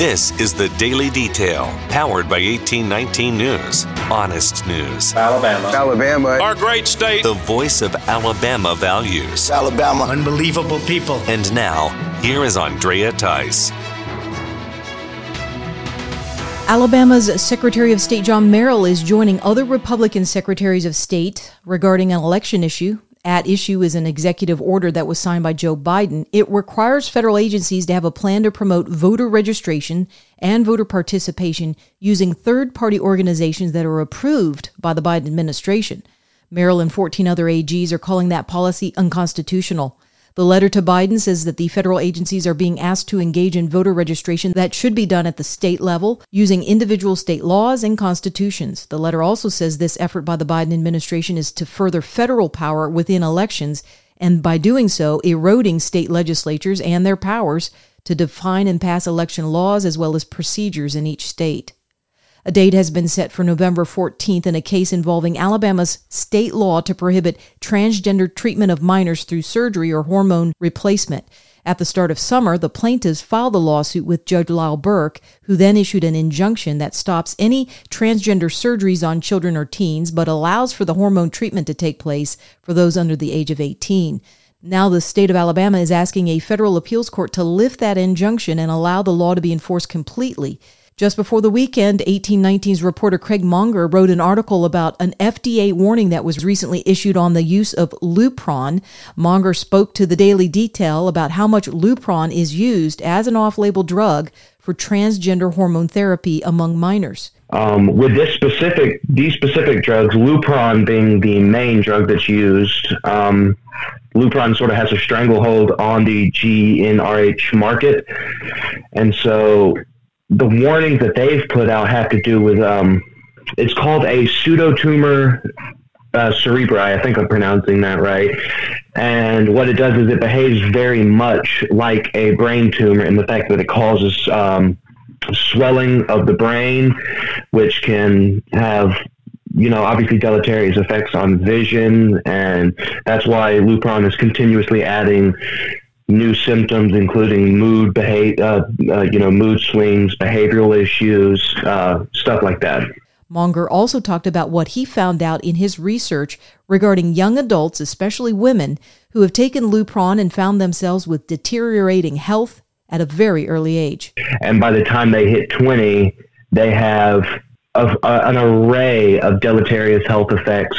This is the Daily Detail, powered by 1819 News. Honest news. Alabama. Alabama. Our great state. The voice of Alabama values. Alabama. Unbelievable people. And now, here is Andrea Tice. Alabama's Secretary of State John Merrill is joining other Republican secretaries of state regarding an election issue. At issue is an executive order that was signed by Joe Biden. It requires federal agencies to have a plan to promote voter registration and voter participation using third party organizations that are approved by the Biden administration. Merrill and 14 other AGs are calling that policy unconstitutional. The letter to Biden says that the federal agencies are being asked to engage in voter registration that should be done at the state level using individual state laws and constitutions. The letter also says this effort by the Biden administration is to further federal power within elections and by doing so eroding state legislatures and their powers to define and pass election laws as well as procedures in each state. A date has been set for November 14th in a case involving Alabama's state law to prohibit transgender treatment of minors through surgery or hormone replacement. At the start of summer, the plaintiffs filed the lawsuit with Judge Liles Burke, who then issued an injunction that stops any transgender surgeries on children or teens, but allows for the hormone treatment to take place for those under the age of 18. Now, the state of Alabama is asking a federal appeals court to lift that injunction and allow the law to be enforced completely. Just before the weekend, 1819's reporter Craig Monger wrote an article about an FDA warning that was recently issued on the use of Lupron. Monger spoke to the Daily Detail about how much Lupron is used as an off label drug for transgender hormone therapy among minors. Um, with this specific, these specific drugs, Lupron being the main drug that's used, um, Lupron sort of has a stranglehold on the GnRH market, and so the warnings that they've put out have to do with um, it's called a pseudotumor uh, cerebri. I think I'm pronouncing that right. And what it does is it behaves very much like a brain tumor in the fact that it causes um, swelling of the brain, which can have you know, obviously deleterious effects on vision, and that's why Lupron is continuously adding new symptoms, including mood, behavior, uh, uh, you know, mood swings, behavioral issues, uh, stuff like that. Monger also talked about what he found out in his research regarding young adults, especially women, who have taken Lupron and found themselves with deteriorating health at a very early age. And by the time they hit 20, they have of uh, an array of deleterious health effects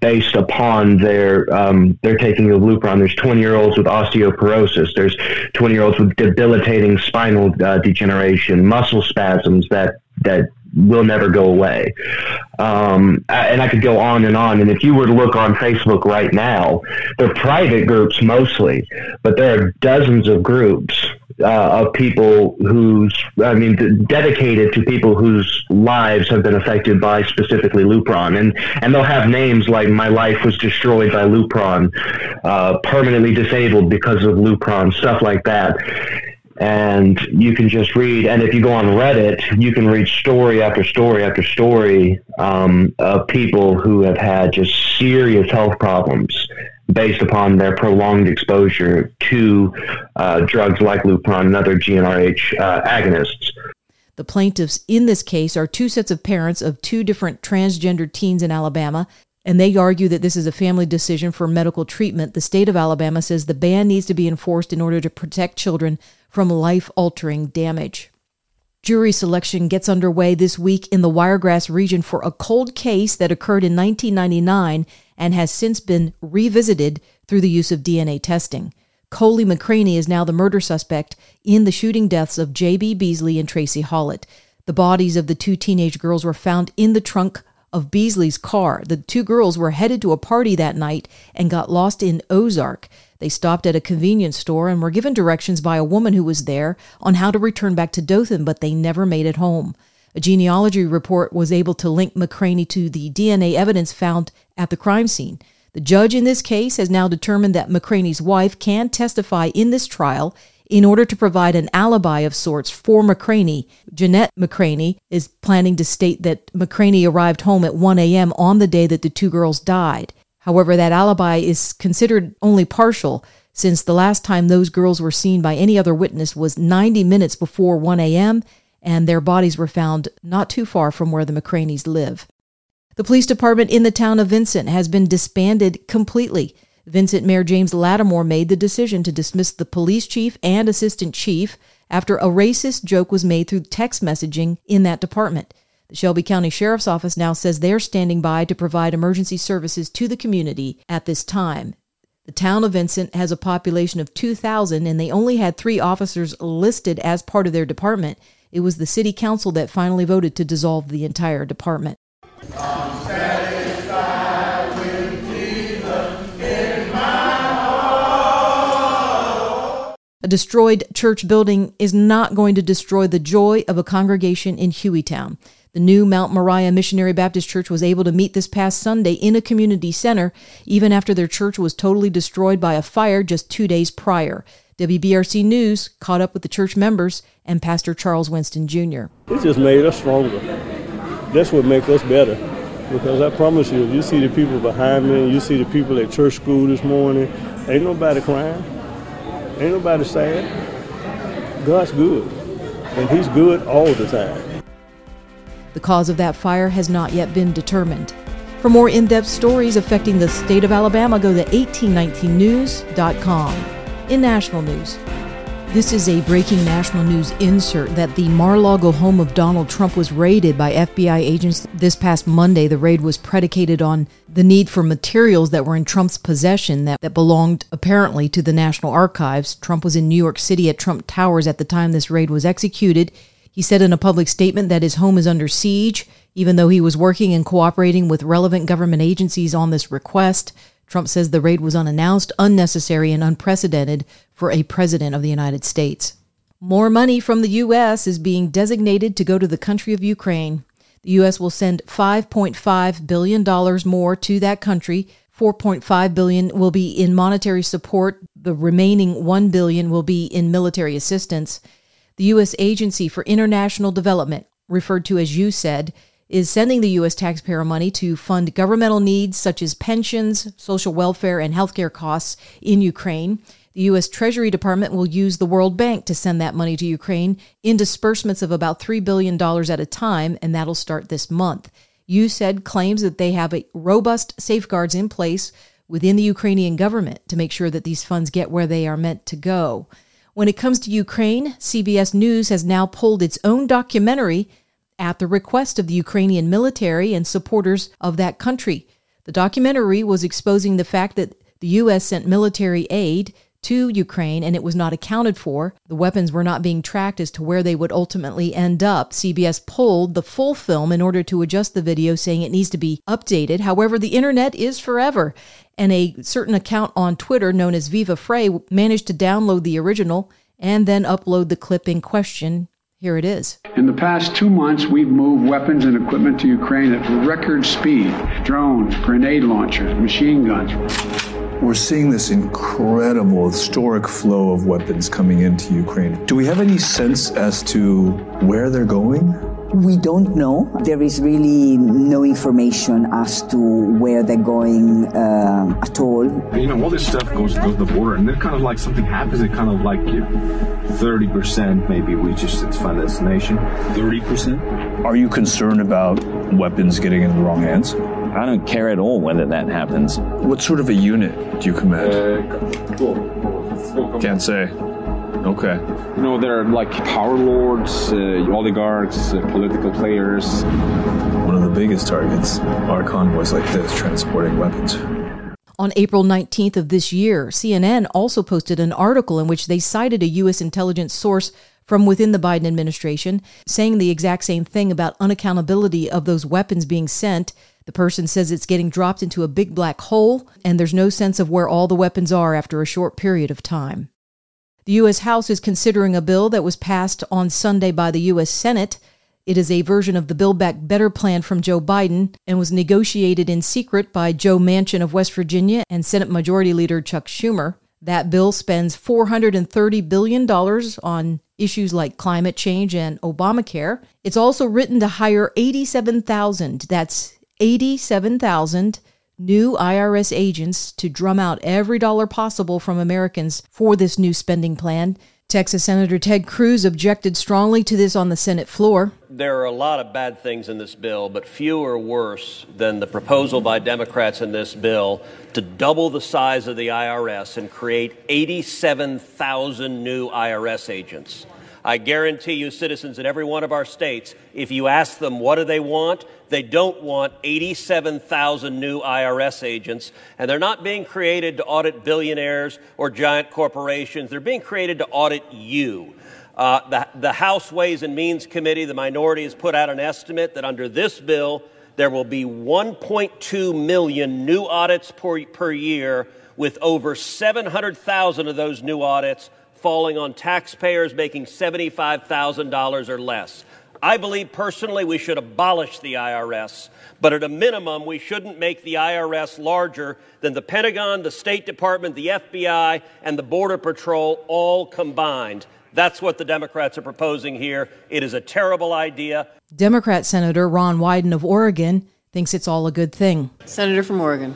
based upon their um, their taking of Lupron. There's 20 year olds with osteoporosis. There's 20 year olds with debilitating spinal uh, degeneration, muscle spasms that that will never go away. Um, and I could go on and on. And if you were to look on Facebook right now, they're private groups mostly, but there are dozens of groups uh, of people who's, I mean, dedicated to people whose lives have been affected by specifically Lupron. And, and they'll have names like My Life Was Destroyed by Lupron, uh, Permanently Disabled because of Lupron, stuff like that and you can just read. And if you go on Reddit, you can read story after story after story um, of people who have had just serious health problems based upon their prolonged exposure to uh, drugs like Lupron and other GnRH uh, agonists. The plaintiffs in this case are two sets of parents of two different transgender teens in Alabama, and they argue that this is a family decision for medical treatment. The state of Alabama says the ban needs to be enforced in order to protect children from life altering damage. Jury selection gets underway this week in the Wiregrass region for a cold case that occurred in 1999 and has since been revisited through the use of DNA testing. Coley McCraney is now the murder suspect in the shooting deaths of J.B. Beasley and Tracie Hawlett. The bodies of the two teenage girls were found in the trunk of Beasley's car. The two girls were headed to a party that night and got lost in Ozark. They stopped at a convenience store and were given directions by a woman who was there on how to return back to Dothan, but they never made it home. A genealogy report was able to link McCraney to the DNA evidence found at the crime scene. The judge in this case has now determined that McCraney's wife can testify in this trial in order to provide an alibi of sorts for McCraney. Jeanette McCraney is planning to state that McCraney arrived home at 1 a.m. on the day that the two girls died. However, that alibi is considered only partial. since the last time those girls were seen by any other witness was 90 minutes before 1 a.m., and their bodies were found not too far from where the McCraneys live. The police department in the town of Vincent has been disbanded completely. Vincent Mayor James Lattimore made the decision to dismiss the police chief and assistant chief after a racist joke was made through text messaging in that department. The Shelby County Sheriff's Office now says they're standing by to provide emergency services to the community at this time. The town of Vincent has a population of 2,000 and they only had three officers listed as part of their department. It was the city council that finally voted to dissolve the entire department. A destroyed church building is not going to destroy the joy of a congregation in Hueytown. The new Mount Moriah Missionary Baptist Church was able to meet this past Sunday in a community center, even after their church was totally destroyed by a fire just two days prior. WBRC News caught up with the church members and Pastor Charles Winston Jr. It just made us stronger. That's what makes us better. Because I promise you, if you see the people behind me, you see the people at church school this morning, ain't nobody crying. Ain't nobody sad. God's good, and He's good all the time. The cause of that fire has not yet been determined. For more in depth stories affecting the state of Alabama, go to 1819news.com. In national news, this is a breaking national news insert that the Mar-Lago home of Donald Trump was raided by FBI agents this past Monday. The raid was predicated on the need for materials that were in Trump's possession that, that belonged apparently to the National Archives. Trump was in New York City at Trump Towers at the time this raid was executed. He said in a public statement that his home is under siege, even though he was working and cooperating with relevant government agencies on this request. Trump says the raid was unannounced, unnecessary, and unprecedented for a president of the United States. More money from the U.S. is being designated to go to the country of Ukraine. The U.S. will send $5.5 billion more to that country. 4.5 billion will be in monetary support. The remaining 1 billion will be in military assistance. The U.S. Agency for International Development, referred to as USAID, is sending the U.S. taxpayer money to fund governmental needs such as pensions, social welfare, and healthcare costs in Ukraine. The U.S. Treasury Department will use the World Bank to send that money to Ukraine in disbursements of about $3 billion at a time, and that'll start this month. USAID claims that they have robust safeguards in place within the Ukrainian government to make sure that these funds get where they are meant to go. When it comes to Ukraine, CBS News has now pulled its own documentary at the request of the Ukrainian military and supporters of that country. The documentary was exposing the fact that the U.S. sent military aid to Ukraine and it was not accounted for. The weapons were not being tracked as to where they would ultimately end up. CBS pulled the full film in order to adjust the video, saying it needs to be updated. However, the internet is forever, and a certain account on Twitter known as Viva Frei managed to download the original and then upload the clip in question here it is. In the past two months, we've moved weapons and equipment to Ukraine at record speed drones, grenade launchers, machine guns. We're seeing this incredible, historic flow of weapons coming into Ukraine. Do we have any sense as to where they're going? We don't know. There is really no information as to where they're going uh, at all. You know, all this stuff goes goes the border, and then kind of like something happens. It kind of like thirty percent maybe reaches its final destination. Thirty percent. Are you concerned about weapons getting in the wrong hands? I don't care at all whether that happens. What sort of a unit do you command? Uh, Can't say. Okay. You know, there are like power lords, uh, oligarchs, uh, political players. One of the biggest targets are convoys like this transporting weapons. On April 19th of this year, CNN also posted an article in which they cited a U.S. intelligence source from within the Biden administration saying the exact same thing about unaccountability of those weapons being sent. The person says it's getting dropped into a big black hole, and there's no sense of where all the weapons are after a short period of time. The U.S. House is considering a bill that was passed on Sunday by the U.S. Senate. It is a version of the Build Back Better plan from Joe Biden and was negotiated in secret by Joe Manchin of West Virginia and Senate Majority Leader Chuck Schumer. That bill spends $430 billion on issues like climate change and Obamacare. It's also written to hire 87,000, that's 87,000 new IRS agents to drum out every dollar possible from Americans for this new spending plan. Texas Senator Ted Cruz objected strongly to this on the Senate floor. There are a lot of bad things in this bill, but few are worse than the proposal by Democrats in this bill to double the size of the IRS and create 87,000 new IRS agents. I guarantee you, citizens in every one of our states, if you ask them what do they want, they don't want 87,000 new IRS agents, and they're not being created to audit billionaires or giant corporations. They're being created to audit you. Uh, the, the House Ways and Means Committee, the minority, has put out an estimate that under this bill, there will be 1.2 million new audits per, per year, with over 700,000 of those new audits falling on taxpayers making $75,000 or less. I believe personally we should abolish the IRS, but at a minimum, we shouldn't make the IRS larger than the Pentagon, the State Department, the FBI, and the Border Patrol all combined. That's what the Democrats are proposing here. It is a terrible idea. Democrat Senator Ron Wyden of Oregon thinks it's all a good thing. Senator from Oregon.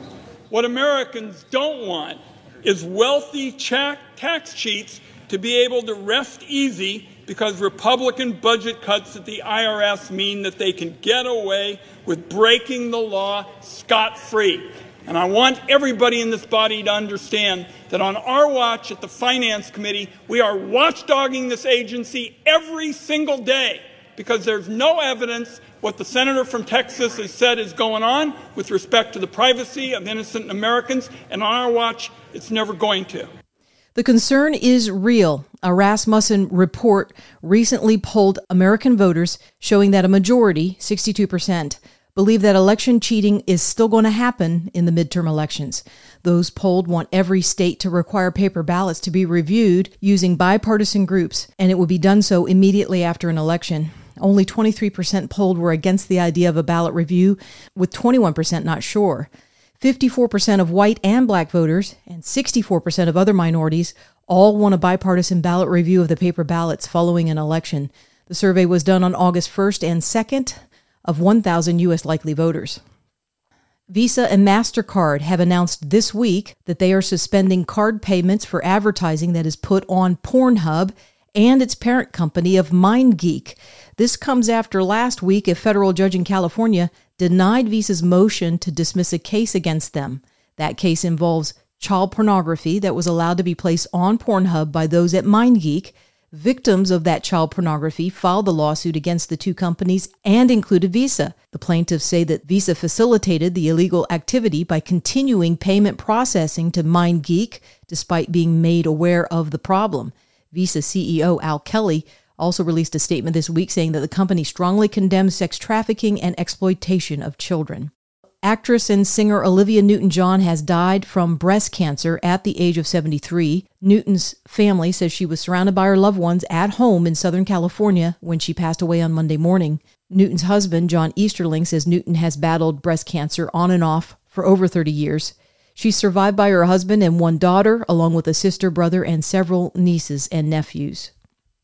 What Americans don't want is wealthy tax cheats to be able to rest easy because Republican budget cuts at the IRS mean that they can get away with breaking the law scot free. And I want everybody in this body to understand that on our watch at the Finance Committee, we are watchdogging this agency every single day because there's no evidence what the senator from Texas has said is going on with respect to the privacy of innocent Americans. And on our watch, it's never going to. The concern is real. A Rasmussen report recently polled American voters showing that a majority, 62%, believe that election cheating is still going to happen in the midterm elections. Those polled want every state to require paper ballots to be reviewed using bipartisan groups, and it would be done so immediately after an election. Only 23% polled were against the idea of a ballot review, with 21% not sure. 54% of white and black voters and 64% of other minorities all want a bipartisan ballot review of the paper ballots following an election. The survey was done on August 1st and 2nd of 1,000 U.S. likely voters. Visa and MasterCard have announced this week that they are suspending card payments for advertising that is put on Pornhub and its parent company of MindGeek. This comes after last week a federal judge in California denied Visa's motion to dismiss a case against them. That case involves child pornography that was allowed to be placed on Pornhub by those at MindGeek. Victims of that child pornography filed the lawsuit against the two companies and included Visa. The plaintiffs say that Visa facilitated the illegal activity by continuing payment processing to MindGeek despite being made aware of the problem. Visa CEO Al Kelly also released a statement this week saying that the company strongly condemns sex trafficking and exploitation of children. Actress and singer Olivia Newton John has died from breast cancer at the age of 73. Newton's family says she was surrounded by her loved ones at home in Southern California when she passed away on Monday morning. Newton's husband, John Easterling, says Newton has battled breast cancer on and off for over 30 years. She's survived by her husband and one daughter, along with a sister, brother, and several nieces and nephews.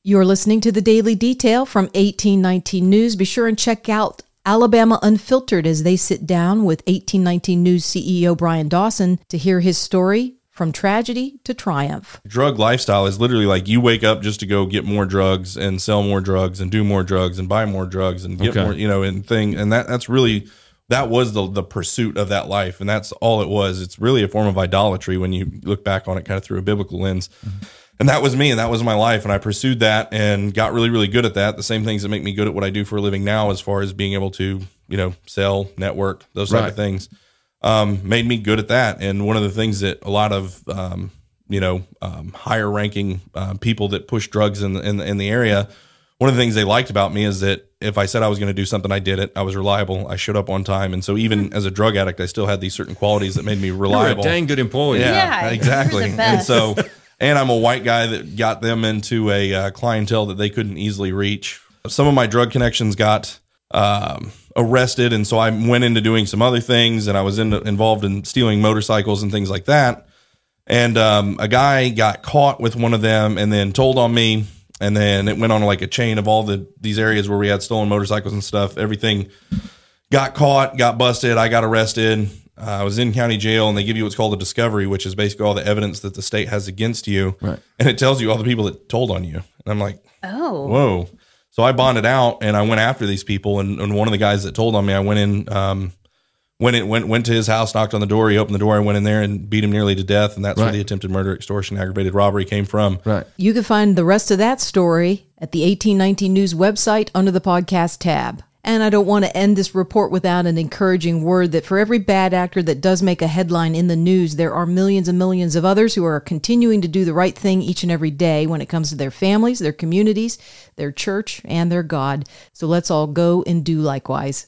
You're listening to the Daily Detail from 1819 News. Be sure and check out Alabama Unfiltered as they sit down with 1819 News CEO Brian Dawson to hear his story from tragedy to triumph. Drug lifestyle is literally like you wake up just to go get more drugs and sell more drugs and do more drugs and buy more drugs and get okay. more, you know, and thing. And that that's really that was the the pursuit of that life, and that's all it was. It's really a form of idolatry when you look back on it, kind of through a biblical lens. Mm-hmm and that was me and that was my life and i pursued that and got really really good at that the same things that make me good at what i do for a living now as far as being able to you know sell network those type right. of things um, made me good at that and one of the things that a lot of um, you know um, higher ranking uh, people that push drugs in the, in the, in the area one of the things they liked about me is that if I said I was going to do something, I did it. I was reliable. I showed up on time, and so even as a drug addict, I still had these certain qualities that made me reliable. You're a dang good employee. Yeah, yeah exactly. And so and I'm a white guy that got them into a uh, clientele that they couldn't easily reach. Some of my drug connections got um, arrested, and so I went into doing some other things, and I was in, involved in stealing motorcycles and things like that. And um, a guy got caught with one of them, and then told on me, and then it went on like a chain of all the these areas where we had stolen motorcycles and stuff. Everything got caught, got busted. I got arrested, uh, I was in county jail, and they give you what's called a discovery, which is basically all the evidence that the state has against you, Right. and it tells you all the people that told on you. And I'm like, Oh. whoa. So I bonded out, and I went after these people, and, and one of the guys that told on me, I went in. Um, went in, went went to his house, knocked on the door. He opened the door. I went in there and beat him nearly to death, and that's where the attempted murder, extortion, aggravated robbery came from. Right. You can find the rest of that story at the 1819 News website under the podcast tab. And I don't want to end this report without an encouraging word that for every bad actor that does make a headline in the news, there are millions and millions of others who are continuing to do the right thing each and every day when it comes to their families, their communities, their church, and their God. So let's all go and do likewise.